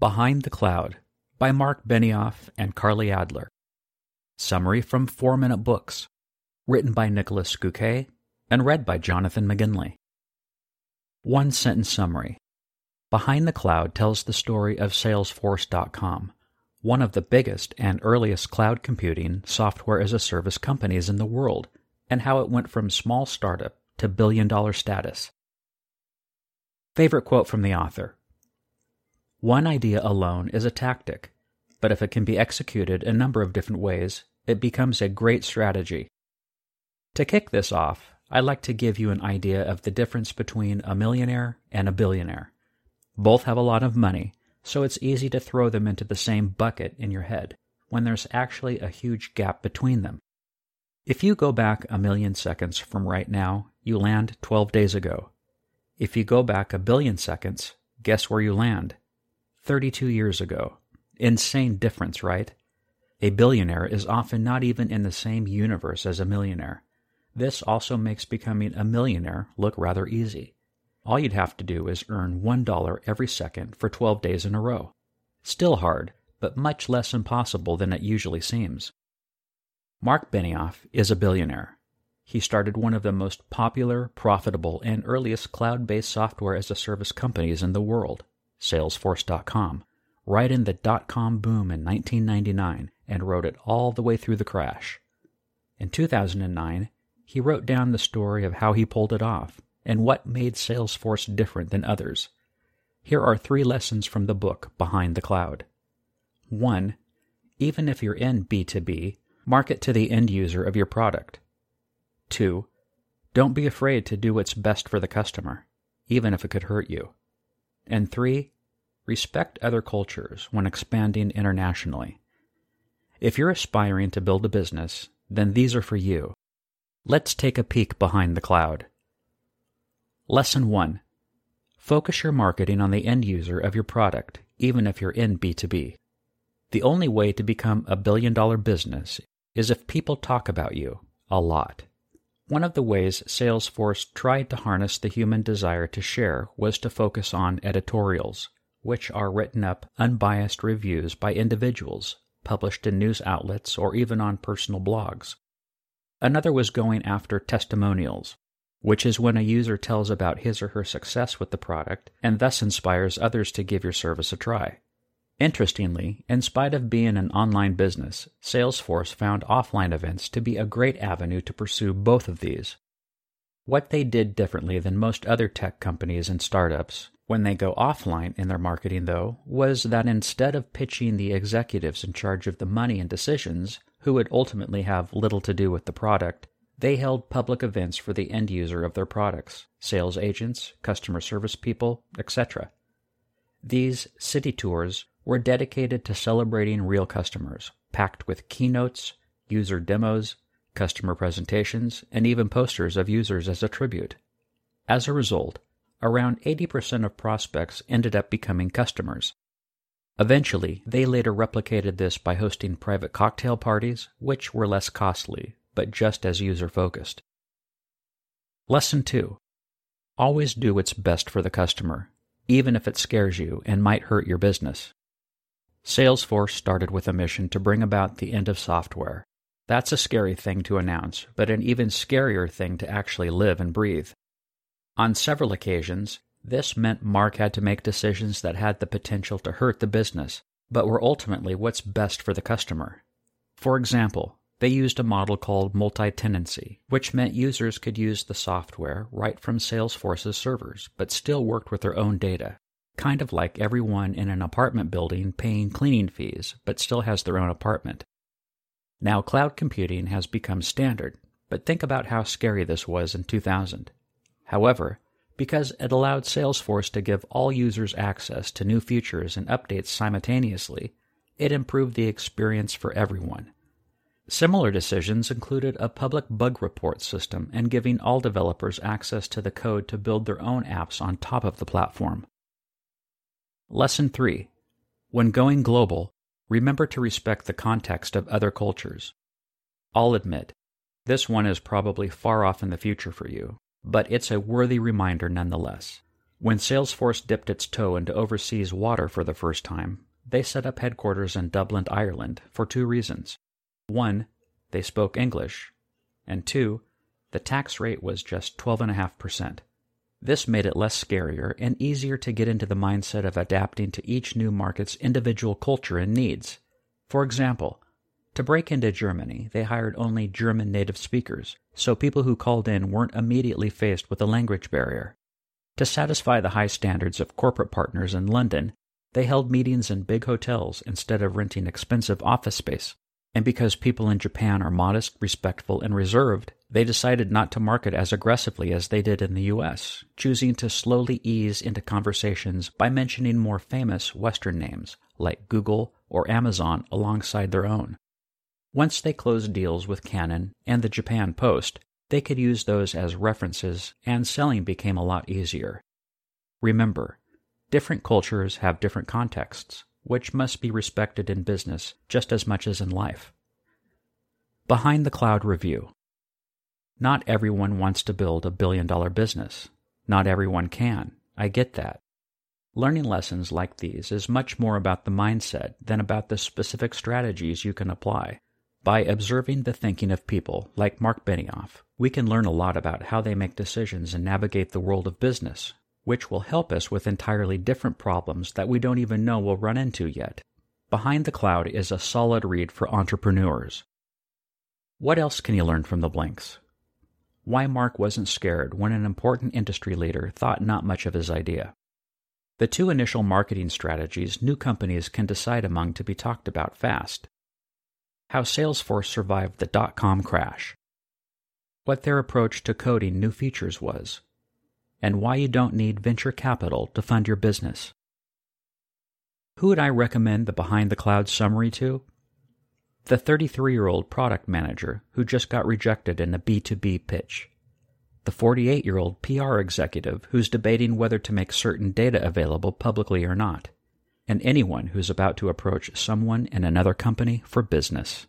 Behind the Cloud by Marc Benioff and Carlye Adler. Summary from Four Minute Books. Written by Niklas Göke and read by Jonathan McGinley. One sentence summary. Behind the Cloud tells the story of Salesforce.com, one of the biggest and earliest cloud computing software as a service companies in the world, and how it went from small startup to billion dollar status. Favorite quote from the author one idea alone is a tactic, but if it can be executed a number of different ways, it becomes a great strategy. To kick this off, I'd like to give you an idea of the difference between a millionaire and a billionaire. Both have a lot of money, so it's easy to throw them into the same bucket in your head when there's actually a huge gap between them. If you go back a million seconds from right now, you land 12 days ago. If you go back a billion seconds, guess where you land? 32 years ago. Insane difference, right? A billionaire is often not even in the same universe as a millionaire. This also makes becoming a millionaire look rather easy. All you'd have to do is earn $1 every second for 12 days in a row. Still hard, but much less impossible than it usually seems. Marc Benioff is a billionaire. He started one of the most popular, profitable, and earliest cloud based software as a service companies in the world. Salesforce.com, right in the dot com boom in 1999 and wrote it all the way through the crash. In 2009, he wrote down the story of how he pulled it off and what made Salesforce different than others. Here are three lessons from the book Behind the Cloud. 1. Even if you're in B2B, market to the end user of your product. 2. Don't be afraid to do what's best for the customer, even if it could hurt you. And three, respect other cultures when expanding internationally. If you're aspiring to build a business, then these are for you. Let's take a peek behind the cloud. Lesson 1 Focus your marketing on the end user of your product, even if you're in B2B. The only way to become a billion dollar business is if people talk about you a lot. One of the ways Salesforce tried to harness the human desire to share was to focus on editorials, which are written up unbiased reviews by individuals, published in news outlets or even on personal blogs. Another was going after testimonials, which is when a user tells about his or her success with the product and thus inspires others to give your service a try. Interestingly, in spite of being an online business, Salesforce found offline events to be a great avenue to pursue both of these. What they did differently than most other tech companies and startups when they go offline in their marketing, though, was that instead of pitching the executives in charge of the money and decisions, who would ultimately have little to do with the product, they held public events for the end user of their products, sales agents, customer service people, etc. These city tours were dedicated to celebrating real customers, packed with keynotes, user demos, customer presentations, and even posters of users as a tribute. As a result, around 80% of prospects ended up becoming customers. Eventually, they later replicated this by hosting private cocktail parties, which were less costly, but just as user focused. Lesson 2 Always do what's best for the customer, even if it scares you and might hurt your business. Salesforce started with a mission to bring about the end of software. That's a scary thing to announce, but an even scarier thing to actually live and breathe. On several occasions, this meant Marc had to make decisions that had the potential to hurt the business, but were ultimately what's best for the customer. For example, they used a model called multi tenancy, which meant users could use the software right from Salesforce's servers, but still worked with their own data kind of like everyone in an apartment building paying cleaning fees, but still has their own apartment. Now, cloud computing has become standard, but think about how scary this was in 2000. However, because it allowed Salesforce to give all users access to new features and updates simultaneously, it improved the experience for everyone. Similar decisions included a public bug report system and giving all developers access to the code to build their own apps on top of the platform. Lesson 3 When going global, remember to respect the context of other cultures. I'll admit, this one is probably far off in the future for you, but it's a worthy reminder nonetheless. When Salesforce dipped its toe into overseas water for the first time, they set up headquarters in Dublin, Ireland, for two reasons. One, they spoke English, and two, the tax rate was just 12.5%. This made it less scarier and easier to get into the mindset of adapting to each new market's individual culture and needs. For example, to break into Germany, they hired only German native speakers, so people who called in weren't immediately faced with a language barrier. To satisfy the high standards of corporate partners in London, they held meetings in big hotels instead of renting expensive office space. And because people in Japan are modest, respectful, and reserved, they decided not to market as aggressively as they did in the US, choosing to slowly ease into conversations by mentioning more famous Western names like Google or Amazon alongside their own. Once they closed deals with Canon and the Japan Post, they could use those as references and selling became a lot easier. Remember, different cultures have different contexts, which must be respected in business just as much as in life. Behind the Cloud Review Not everyone wants to build a billion dollar business. Not everyone can. I get that. Learning lessons like these is much more about the mindset than about the specific strategies you can apply. By observing the thinking of people like Marc Benioff, we can learn a lot about how they make decisions and navigate the world of business, which will help us with entirely different problems that we don't even know we'll run into yet. Behind the Cloud is a solid read for entrepreneurs. What else can you learn from the blanks? Why Marc wasn't scared when an important industry leader thought not much of his idea. The two initial marketing strategies new companies can decide among to be talked about fast. How Salesforce survived the dot com crash. What their approach to coding new features was and why you don't need venture capital to fund your business. Who would I recommend the Behind the Clouds summary to? The 33 year old product manager who just got rejected in a B2B pitch. The 48 year old PR executive who's debating whether to make certain data available publicly or not. And anyone who's about to approach someone in another company for business.